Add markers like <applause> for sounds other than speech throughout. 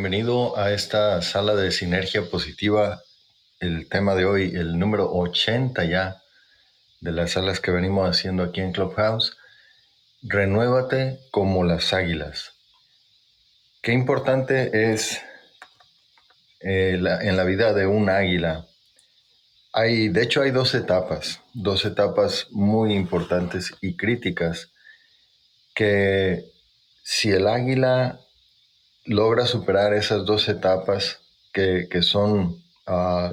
bienvenido a esta sala de sinergia positiva. El tema de hoy, el número 80 ya de las salas que venimos haciendo aquí en Clubhouse. Renuévate como las águilas. Qué importante es eh, en la vida de un águila. Hay, de hecho, hay dos etapas, dos etapas muy importantes y críticas que si el águila logra superar esas dos etapas que, son ah,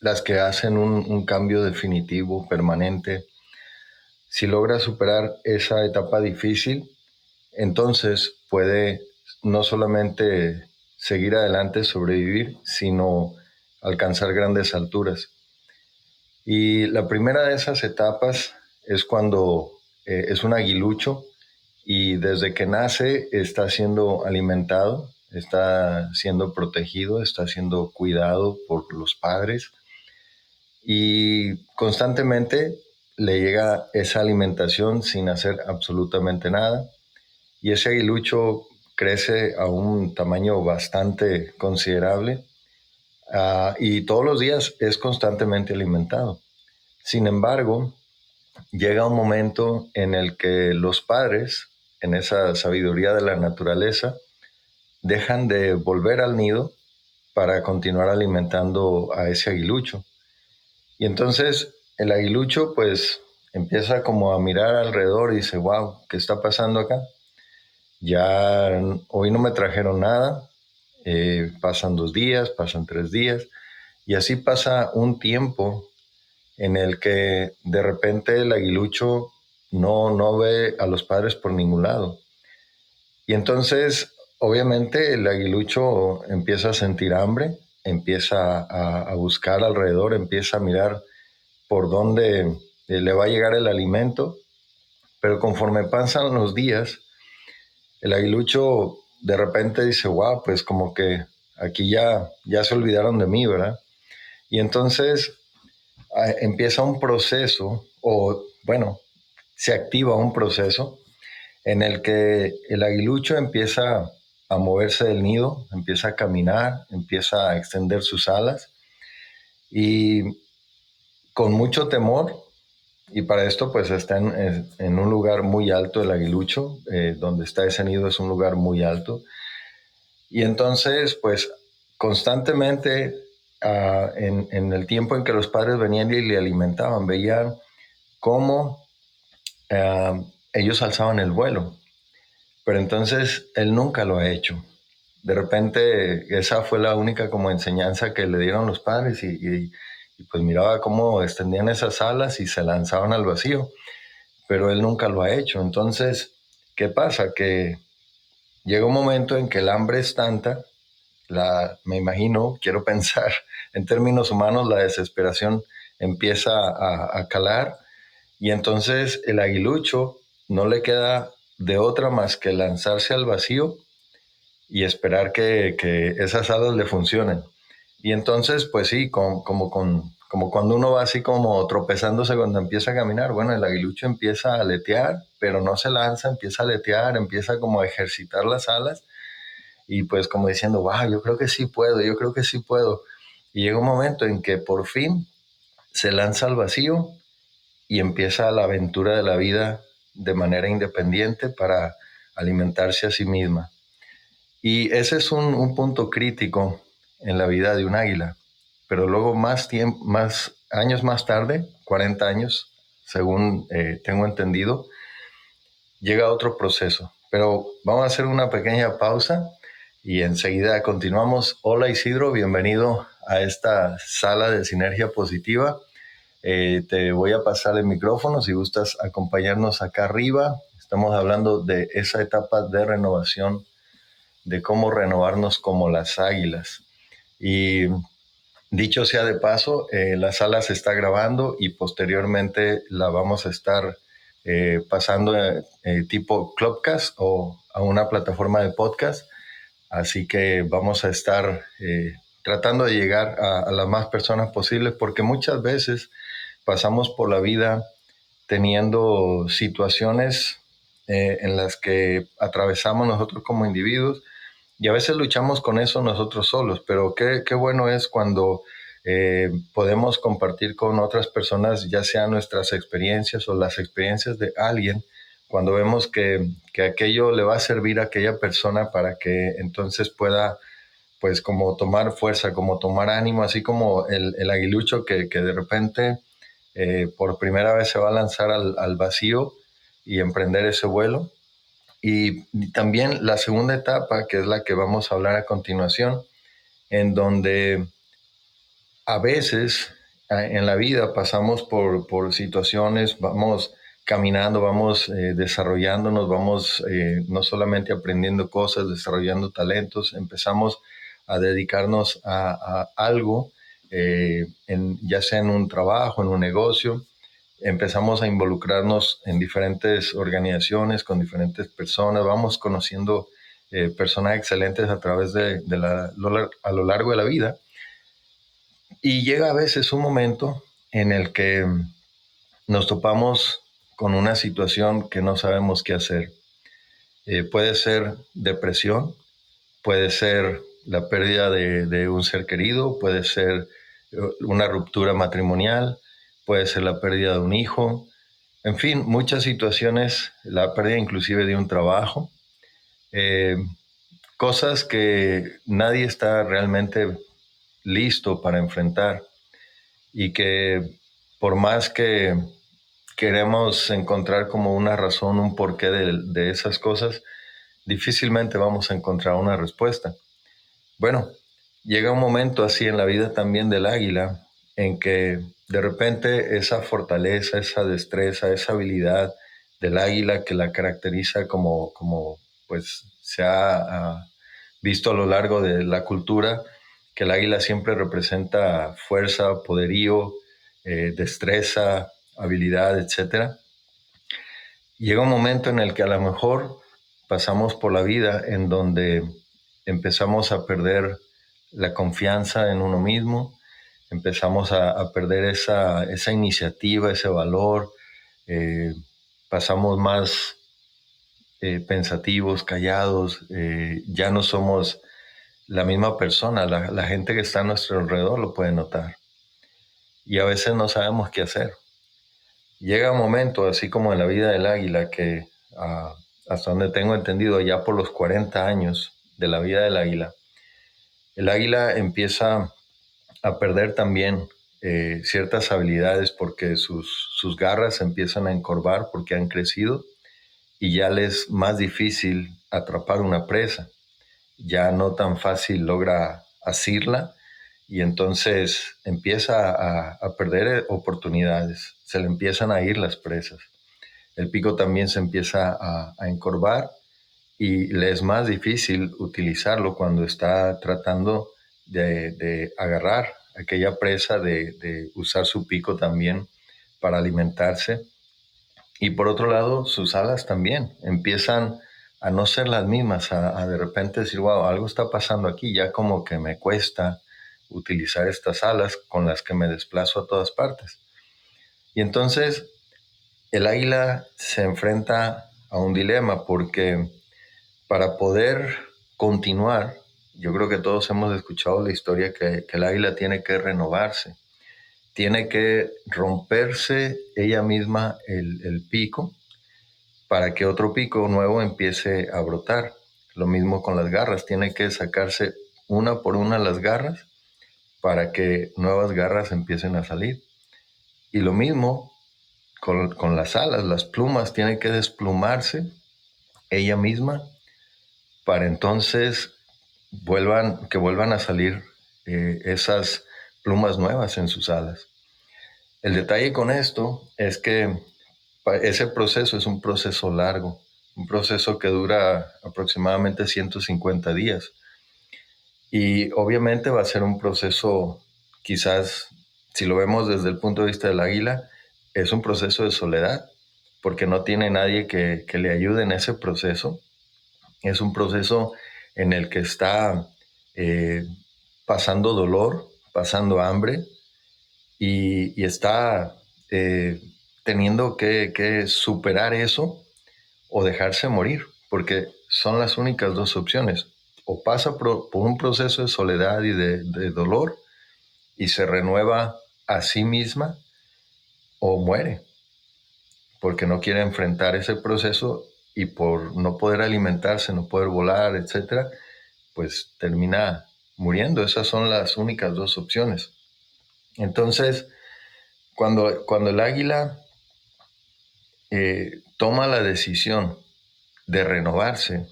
las que hacen un, cambio definitivo, permanente, si logra superar esa etapa difícil, entonces puede no solamente seguir adelante, sobrevivir, sino alcanzar grandes alturas. Y la primera de esas etapas es cuando eh, es un aguilucho y desde que nace está siendo alimentado, está siendo protegido, está siendo cuidado por los padres y constantemente le llega esa alimentación sin hacer absolutamente nada y ese aguilucho crece a un tamaño bastante considerable ah, y todos los días es constantemente alimentado. Sin embargo, llega un momento en el que los padres en esa sabiduría de la naturaleza, dejan de volver al nido para continuar alimentando a ese aguilucho. Y entonces el aguilucho pues empieza como a mirar alrededor y dice, wow, ¿qué está pasando acá? Ya hoy no me trajeron nada, eh, pasan dos días, pasan tres días, y así pasa un tiempo en el que de repente el aguilucho no, no ve a los padres por ningún lado. Y entonces, obviamente, el aguilucho empieza a sentir hambre, empieza a, buscar alrededor, empieza a mirar por dónde eh, le va a llegar el alimento, pero conforme pasan los días, el aguilucho de repente dice, wow, pues como que aquí ya, ya se olvidaron de mí, ¿verdad? Y entonces ah, empieza un proceso, o bueno, se activa un proceso en el que el aguilucho empieza a moverse del nido, empieza a caminar, empieza a extender sus alas y con mucho temor, y para esto pues está en, un lugar muy alto el aguilucho, eh, donde está ese nido es un lugar muy alto, y entonces pues constantemente ah, en, en el tiempo en que los padres venían y le alimentaban, veían cómo eh, ellos alzaban el vuelo, pero entonces él nunca lo ha hecho. De repente esa fue la única como enseñanza que le dieron los padres y, pues miraba cómo extendían esas alas y se lanzaban al vacío, pero él nunca lo ha hecho. Entonces, ¿qué pasa? Que llega un momento en que el hambre es tanta, la, me imagino, quiero <laughs> pensar en términos humanos, la desesperación empieza a calar y entonces el aguilucho no le queda de otra más que lanzarse al vacío y esperar que, esas alas le funcionen. Y entonces, pues sí, como, con, como cuando uno va así como tropezándose cuando empieza a caminar, bueno, el aguilucho empieza a aletear, pero no se lanza, empieza a aletear, empieza como a ejercitar las alas y pues como diciendo, wow, yo creo que sí puedo, yo creo que sí puedo. Y llega un momento en que por fin se lanza al vacío y empieza la aventura de la vida de manera independiente para alimentarse a sí misma. Y ese es un, punto crítico en la vida de un águila. Pero luego más, años más tarde, 40 años, según eh, tengo entendido, llega otro proceso. Pero vamos a hacer una pequeña pausa y enseguida continuamos. Hola Isidro, bienvenido a esta sala de sinergia positiva. Eh, te voy a pasar el micrófono si gustas acompañarnos acá arriba. Estamos hablando de esa etapa de renovación, de cómo renovarnos como las águilas. Y dicho sea de paso, eh, la sala se está grabando y posteriormente la vamos a estar eh, pasando tipo Clubcast o a una plataforma de podcast. Así que vamos a estar tratando de llegar a, a las más personas posibles porque muchas veces pasamos por la vida teniendo situaciones eh, en las que atravesamos nosotros como individuos Y a veces luchamos con eso nosotros solos, pero qué, qué bueno es cuando eh, podemos compartir con otras personas, ya sean nuestras experiencias o las experiencias de alguien, cuando vemos que, que, aquello le va a servir a aquella persona para que entonces pueda, pues como tomar fuerza, como tomar ánimo, así como el, el aguilucho que, que, de repente eh, por primera vez se va a lanzar al, al vacío y emprender ese vuelo. Y, también la segunda etapa, que es la que vamos a hablar a continuación, en donde a veces en la vida pasamos por, por situaciones, vamos caminando, vamos eh, desarrollándonos, vamos eh, no solamente aprendiendo cosas, desarrollando talentos, empezamos a dedicarnos a, algo, eh, en, ya sea en un trabajo, en un negocio, empezamos a involucrarnos en diferentes organizaciones, con diferentes personas, vamos conociendo personas excelentes a través de, de la, a lo largo de la vida y llega a veces un momento en el que nos topamos con una situación que no sabemos qué hacer. Eh, puede ser depresión, puede ser la pérdida de, un ser querido, puede ser eh, una ruptura matrimonial, puede ser la pérdida de un hijo, en fin, muchas situaciones, la pérdida inclusive de un trabajo, eh, cosas que nadie está realmente listo para enfrentar y que por más que queremos encontrar como una razón, un porqué de, esas cosas, difícilmente vamos a encontrar una respuesta. Bueno, llega un momento así en la vida también del águila en que de repente esa fortaleza, esa destreza, esa habilidad del águila que la caracteriza como, como pues se ha visto a lo largo de la cultura, que el águila siempre representa fuerza, poderío, eh, destreza, habilidad, etc. Llega un momento en el que a lo mejor pasamos por la vida en donde empezamos a perder la confianza en uno mismo, empezamos a, perder esa, iniciativa, ese valor, eh, pasamos más eh, pensativos, callados, ya no somos la misma persona, la, gente que está a nuestro alrededor lo puede notar. Y a veces no sabemos qué hacer. Llega un momento, así como en la vida del águila, que ah, hasta donde tengo entendido, ya por los 40 años de la vida del águila, el águila empieza a perder también eh, ciertas habilidades porque sus, sus garras empiezan a encorvar porque han crecido y ya les es más difícil atrapar una presa ya no tan fácil logra asirla y entonces empieza a, perder oportunidades, se le empiezan a ir las presas. El pico también se empieza a, encorvar y le es más difícil utilizarlo cuando está tratando de, agarrar aquella presa, de, usar su pico también para alimentarse. Y por otro lado, sus alas también empiezan a no ser las mismas, a, de repente decir, wow, algo está pasando aquí, ya como que me cuesta utilizar estas alas con las que me desplazo a todas partes. Y entonces el águila se enfrenta a un dilema porque para poder continuar, yo creo que todos hemos escuchado la historia que, que el águila tiene que renovarse, tiene que romperse ella misma el, pico para que otro pico nuevo empiece a brotar. Lo mismo con las garras, tiene que sacarse una por una las garras para que nuevas garras empiecen a salir. Y lo mismo con, las alas, las plumas, tiene que desplumarse ella misma para entonces vuelvan, que vuelvan a salir eh, esas plumas nuevas en sus alas. El detalle con esto es que ese proceso es un proceso largo, un proceso que dura aproximadamente 150 días. Y obviamente va a ser un proceso, quizás, si lo vemos desde el punto de vista del águila, es un proceso de soledad, porque no tiene nadie que, le ayude en ese proceso. Es un proceso en el que está eh, pasando dolor, pasando hambre y, está eh, teniendo que, superar eso o dejarse morir, porque son las únicas dos opciones. o pasa por, un proceso de soledad y de, de dolor y se renueva a sí misma o muere porque no quiere enfrentar ese proceso y por no poder alimentarse, no poder volar, etcétera, pues termina muriendo. Esas son las únicas dos opciones. Entonces, cuando, cuando el águila eh, toma la decisión de renovarse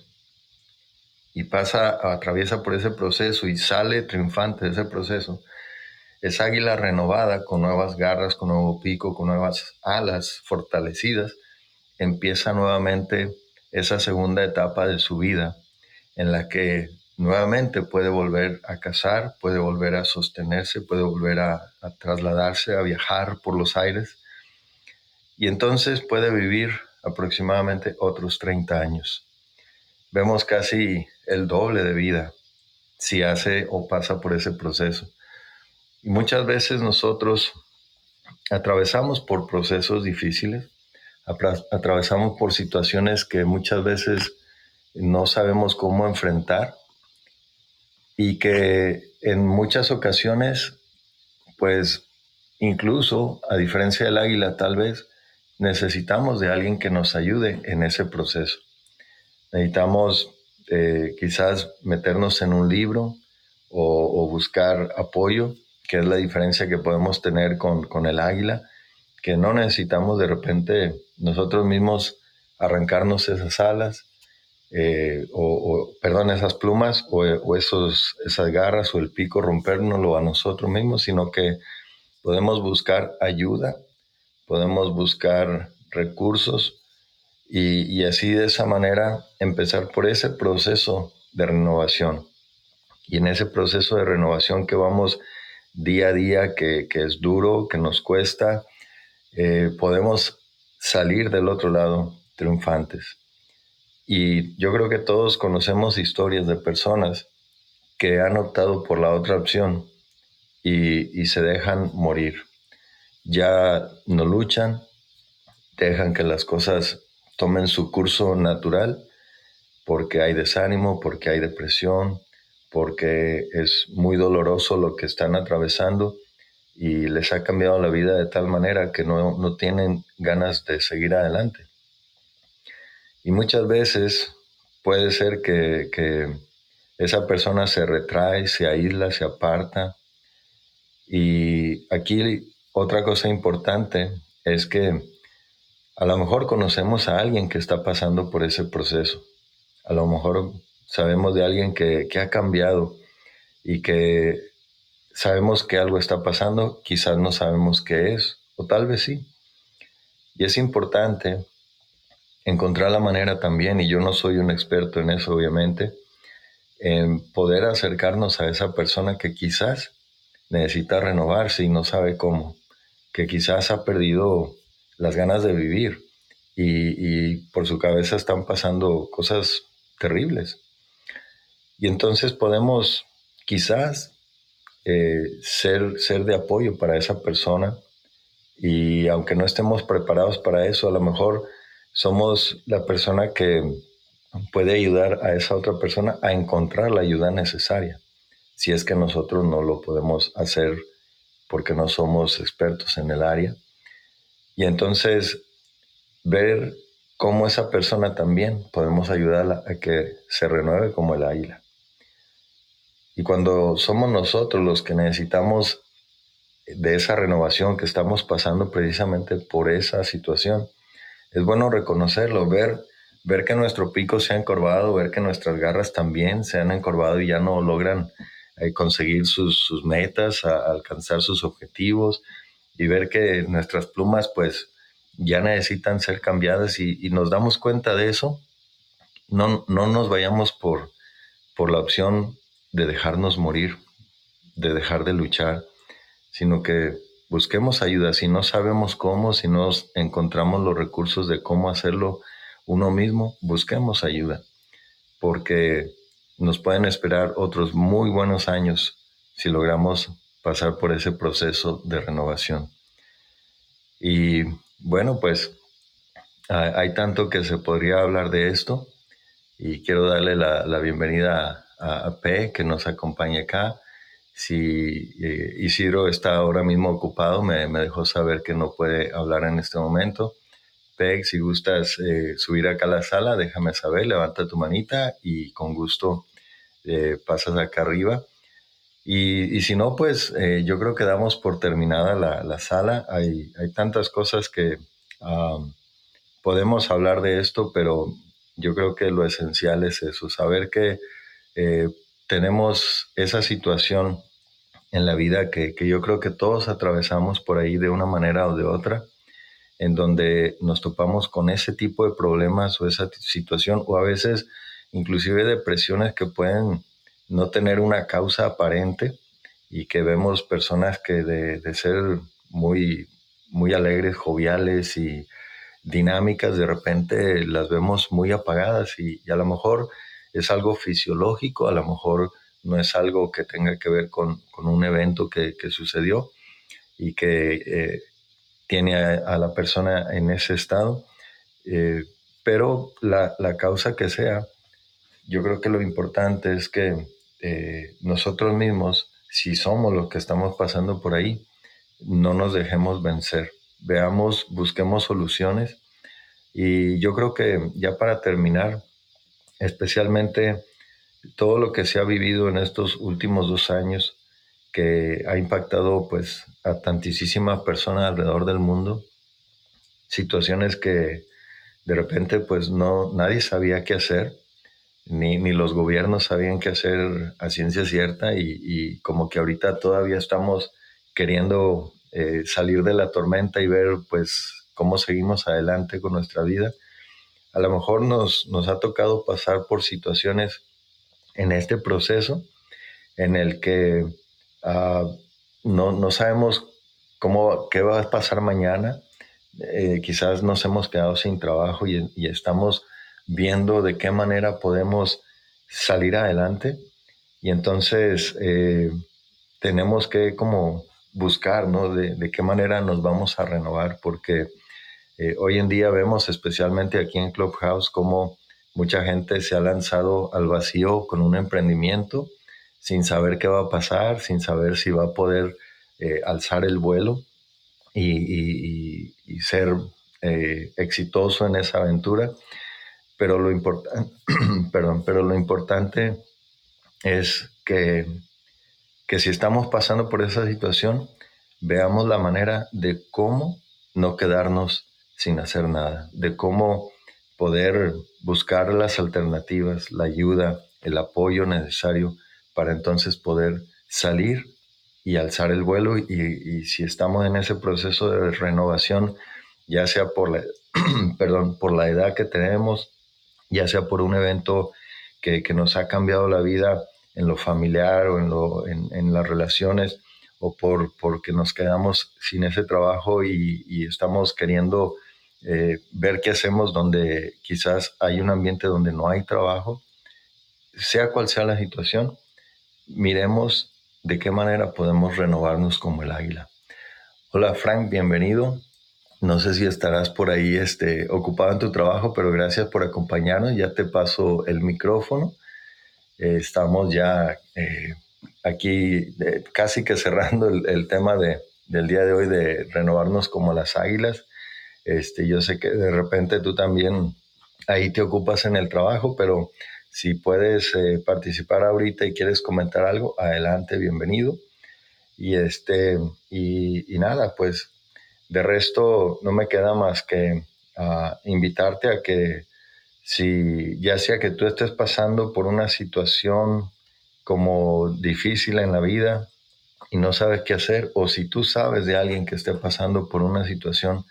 y pasa, atraviesa por ese proceso y sale triunfante de ese proceso, es águila renovada con nuevas garras, con nuevo pico, con nuevas alas fortalecidas, empieza nuevamente esa segunda etapa de su vida en la que nuevamente puede volver a cazar, puede volver a sostenerse, puede volver a, trasladarse, a viajar por los aires y entonces puede vivir aproximadamente otros 30 años. Vemos casi el doble de vida si hace o pasa por ese proceso. Y muchas veces nosotros atravesamos por procesos difíciles, atravesamos por situaciones que muchas veces no sabemos cómo enfrentar y que en muchas ocasiones, pues incluso a diferencia del águila tal vez, necesitamos de alguien que nos ayude en ese proceso. Necesitamos eh, quizás meternos en un libro o, buscar apoyo, que es la diferencia que podemos tener con, con el águila, que no necesitamos de repente nosotros mismos arrancarnos esas alas, eh, o, perdón, esas plumas o, esos, esas garras o el pico rompérnoslo a nosotros mismos, sino que podemos buscar ayuda, podemos buscar recursos y, así de esa manera empezar por ese proceso de renovación. Y en ese proceso de renovación que vamos día a día, que, es duro, que nos cuesta, eh, podemos salir del otro lado triunfantes. Y yo creo que todos conocemos historias de personas que han optado por la otra opción y, se dejan morir. Ya no luchan, dejan que las cosas tomen su curso natural porque hay desánimo, porque hay depresión, porque es muy doloroso lo que están atravesando y les ha cambiado la vida de tal manera que no, no tienen ganas de seguir adelante. Y muchas veces puede ser que, esa persona se retrae, se aísla, se aparta. Y aquí otra cosa importante es que a lo mejor conocemos a alguien que está pasando por ese proceso. A lo mejor sabemos de alguien que, que ha cambiado y que sabemos que algo está pasando, quizás no sabemos qué es, o tal vez sí. Y es importante encontrar la manera también, y yo no soy un experto en eso obviamente, en poder acercarnos a esa persona que quizás necesita renovarse y no sabe cómo, que quizás ha perdido las ganas de vivir y, por su cabeza están pasando cosas terribles. Y entonces podemos quizás eh, ser, ser de apoyo para esa persona y aunque no estemos preparados para eso, a lo mejor somos la persona que puede ayudar a esa otra persona a encontrar la ayuda necesaria, si es que nosotros no lo podemos hacer porque no somos expertos en el área. Y entonces ver cómo esa persona también podemos ayudarla a que se renueve como el águila. Y cuando somos nosotros los que necesitamos de esa renovación que estamos pasando precisamente por esa situación, es bueno reconocerlo, ver, ver que nuestro pico se ha encorvado, ver que nuestras garras también se han encorvado y ya no logran eh, conseguir sus, metas, alcanzar sus objetivos y ver que nuestras plumas pues ya necesitan ser cambiadas y, nos damos cuenta de eso, no, no nos vayamos por, por la opción de dejarnos morir, de dejar de luchar, sino que busquemos ayuda. Si no sabemos cómo, si no encontramos los recursos de cómo hacerlo uno mismo, busquemos ayuda, porque nos pueden esperar otros muy buenos años si logramos pasar por ese proceso de renovación. Y bueno, pues hay tanto que se podría hablar de esto y quiero darle la, bienvenida a, P que nos acompaña acá. Si eh, Isidro está ahora mismo ocupado, me, dejó saber que no puede hablar en este momento. Peg, si gustas eh, subir acá a la sala, déjame saber, levanta tu manita y con gusto eh, pasas acá arriba. Y, si no, pues yo creo que damos por terminada la, sala. Hay, hay, tantas cosas que podemos hablar de esto, pero yo creo que lo esencial es eso, saber que eh, tenemos esa situación en la vida que, yo creo que todos atravesamos por ahí de una manera o de otra, en donde nos topamos con ese tipo de problemas o esa situación, o a veces inclusive depresiones que pueden no tener una causa aparente y que vemos personas que de, ser muy, muy alegres, joviales y dinámicas, de repente las vemos muy apagadas y, a lo mejor es algo fisiológico, a lo mejor no es algo que tenga que ver con, un evento que, sucedió y que eh, tiene a, la persona en ese estado. Eh, pero la, causa que sea, yo creo que lo importante es que eh, nosotros mismos, si somos los que estamos pasando por ahí, no nos dejemos vencer veamos, busquemos soluciones. Y yo creo que ya para terminar, especialmente todo lo que se ha vivido en estos últimos dos años, que ha impactado pues a tantísimas personas alrededor del mundo, situaciones que de repente pues no, nadie sabía qué hacer, ni, ni los gobiernos sabían qué hacer a ciencia cierta y, como que ahorita todavía estamos queriendo eh, salir de la tormenta y ver pues cómo seguimos adelante con nuestra vida. A lo mejor nos, nos ha tocado pasar por situaciones en este proceso en el que ah, no, no, sabemos cómo, qué va a pasar mañana. Eh, quizás nos hemos quedado sin trabajo y, estamos viendo de qué manera podemos salir adelante. Y entonces eh, tenemos que como buscar, ¿no? De, qué manera nos vamos a renovar, porque eh, hoy en día vemos, especialmente aquí en Clubhouse, cómo mucha gente se ha lanzado al vacío con un emprendimiento sin saber qué va a pasar, sin saber si va a poder eh, alzar el vuelo y, ser eh, exitoso en esa aventura. Pero lo, <clears throat> perdón, pero lo importante es que que si estamos pasando por esa situación, veamos la manera de cómo no quedarnos sin hacer nada, de cómo poder buscar las alternativas, la ayuda, el apoyo necesario para entonces poder salir y alzar el vuelo. Y, si estamos en ese proceso de renovación, ya sea por la, <clears throat> perdón, por la edad que tenemos, ya sea por un evento que, que nos ha cambiado la vida en lo familiar o en, lo, en, las relaciones o por porque nos quedamos sin ese trabajo y, estamos queriendo eh, ver qué hacemos donde quizás hay un ambiente donde no hay trabajo, sea cual sea la situación, miremos de qué manera podemos renovarnos como el águila. Hola Frank, bienvenido. No sé si estarás por ahí este, ocupado en tu trabajo, pero gracias por acompañarnos. Ya te paso el micrófono eh, estamos ya eh, aquí eh, casi que cerrando el, tema de, del día de hoy de renovarnos como las águilas. Este, yo sé que de repente tú también ahí te ocupas en el trabajo, pero si puedes participar ahorita y quieres comentar algo, adelante, bienvenido. Y, este, y, nada, pues de resto no me queda más que ah, invitarte a que si ya sea que tú estés pasando por una situación como difícil en la vida y no sabes qué hacer, o si tú sabes de alguien que esté pasando por una situación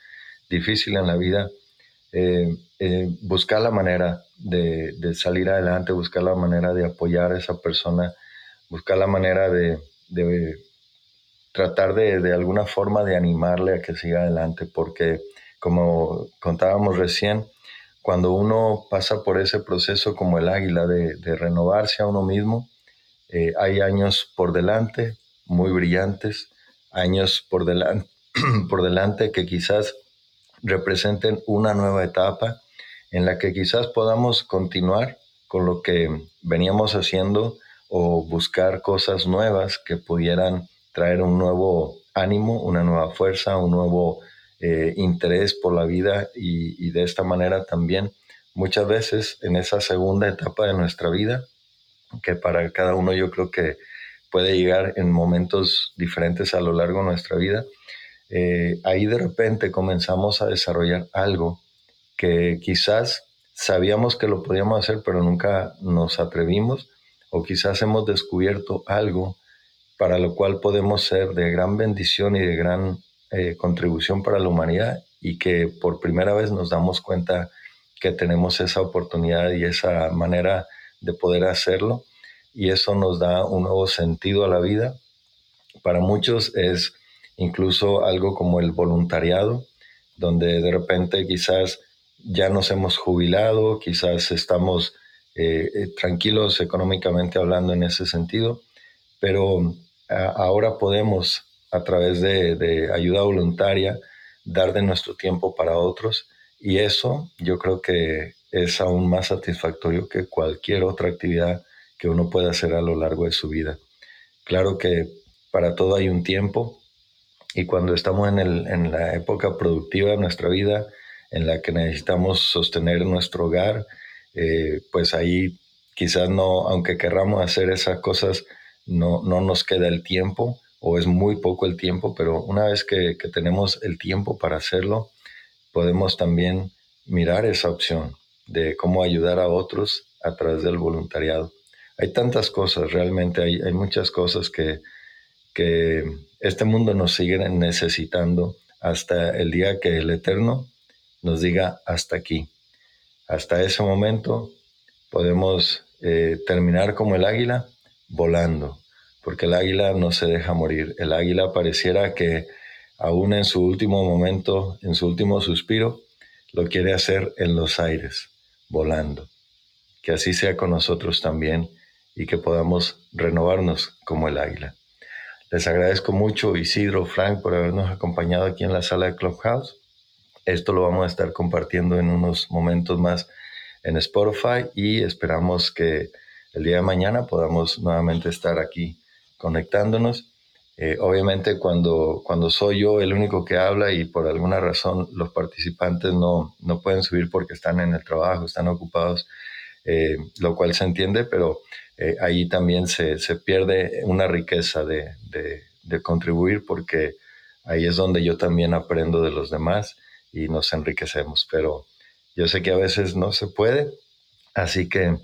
difícil en la vida, eh, eh, buscar la manera de, salir adelante, buscar la manera de apoyar a esa persona, buscar la manera de, tratar de, de, alguna forma de animarle a que siga adelante, porque como contábamos recién, cuando uno pasa por ese proceso como el águila de, renovarse a uno mismo, eh, hay años por delante muy brillantes, años por delante, <clears throat> por delante que quizás representen una nueva etapa en la que quizás podamos continuar con lo que veníamos haciendo o buscar cosas nuevas que pudieran traer un nuevo ánimo, una nueva fuerza, un nuevo eh, interés por la vida y de esta manera también muchas veces en esa segunda etapa de nuestra vida, que para cada uno yo creo que puede llegar en momentos diferentes a lo largo de nuestra vida, eh, ahí de repente comenzamos a desarrollar algo que quizás sabíamos que lo podíamos hacer, pero nunca nos atrevimos, o quizás hemos descubierto algo para lo cual podemos ser de gran bendición y de gran eh, contribución para la humanidad y que por primera vez nos damos cuenta que tenemos esa oportunidad y esa manera de poder hacerlo y eso nos da un nuevo sentido a la vida. Para muchos es incluso algo como el voluntariado, donde de repente quizás ya nos hemos jubilado, quizás estamos eh, eh, tranquilos económicamente hablando en ese sentido, pero ahora podemos a través de, de ayuda voluntaria dar de nuestro tiempo para otros y eso yo creo que es aún más satisfactorio que cualquier otra actividad que uno pueda hacer a lo largo de su vida. Claro que para todo hay un tiempo y cuando estamos en, el, en la época productiva de nuestra vida, en la que necesitamos sostener nuestro hogar, eh, pues ahí quizás no, aunque querramos hacer esas cosas, no, no nos queda el tiempo o es muy poco el tiempo, pero una vez que, que tenemos el tiempo para hacerlo, podemos también mirar esa opción de cómo ayudar a otros a través del voluntariado hay tantas cosas, realmente hay, hay muchas cosas que, que este mundo nos sigue necesitando hasta el día que el Eterno nos diga hasta aquí. Hasta ese momento podemos eh, terminar como el águila volando, porque el águila no se deja morir. El águila pareciera que aún en su último momento, en su último suspiro, lo quiere hacer en los aires, volando. Que así sea con nosotros también y que podamos renovarnos como el águila. Les agradezco mucho Isidro, Frank, por habernos acompañado aquí en la sala de Clubhouse. Esto lo vamos a estar compartiendo en unos momentos más en Spotify y esperamos que el día de mañana podamos nuevamente estar aquí conectándonos. Eh, obviamente cuando, cuando soy yo el único que habla y por alguna razón los participantes no, no pueden subir porque están en el trabajo, están ocupados, eh, lo cual se entiende, pero eh, ahí también se, pierde una riqueza de, contribuir porque ahí es donde yo también aprendo de los demás y nos enriquecemos. Pero yo sé que a veces no se puede, así que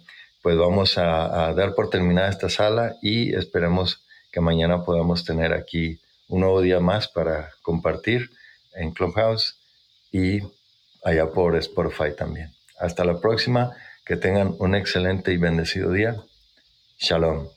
pues vamos a, dar por terminada esta sala y esperemos que mañana podamos tener aquí un nuevo día más para compartir en Clubhouse y allá por Spotify también. Hasta la próxima, que tengan un excelente y bendecido día. Shalom.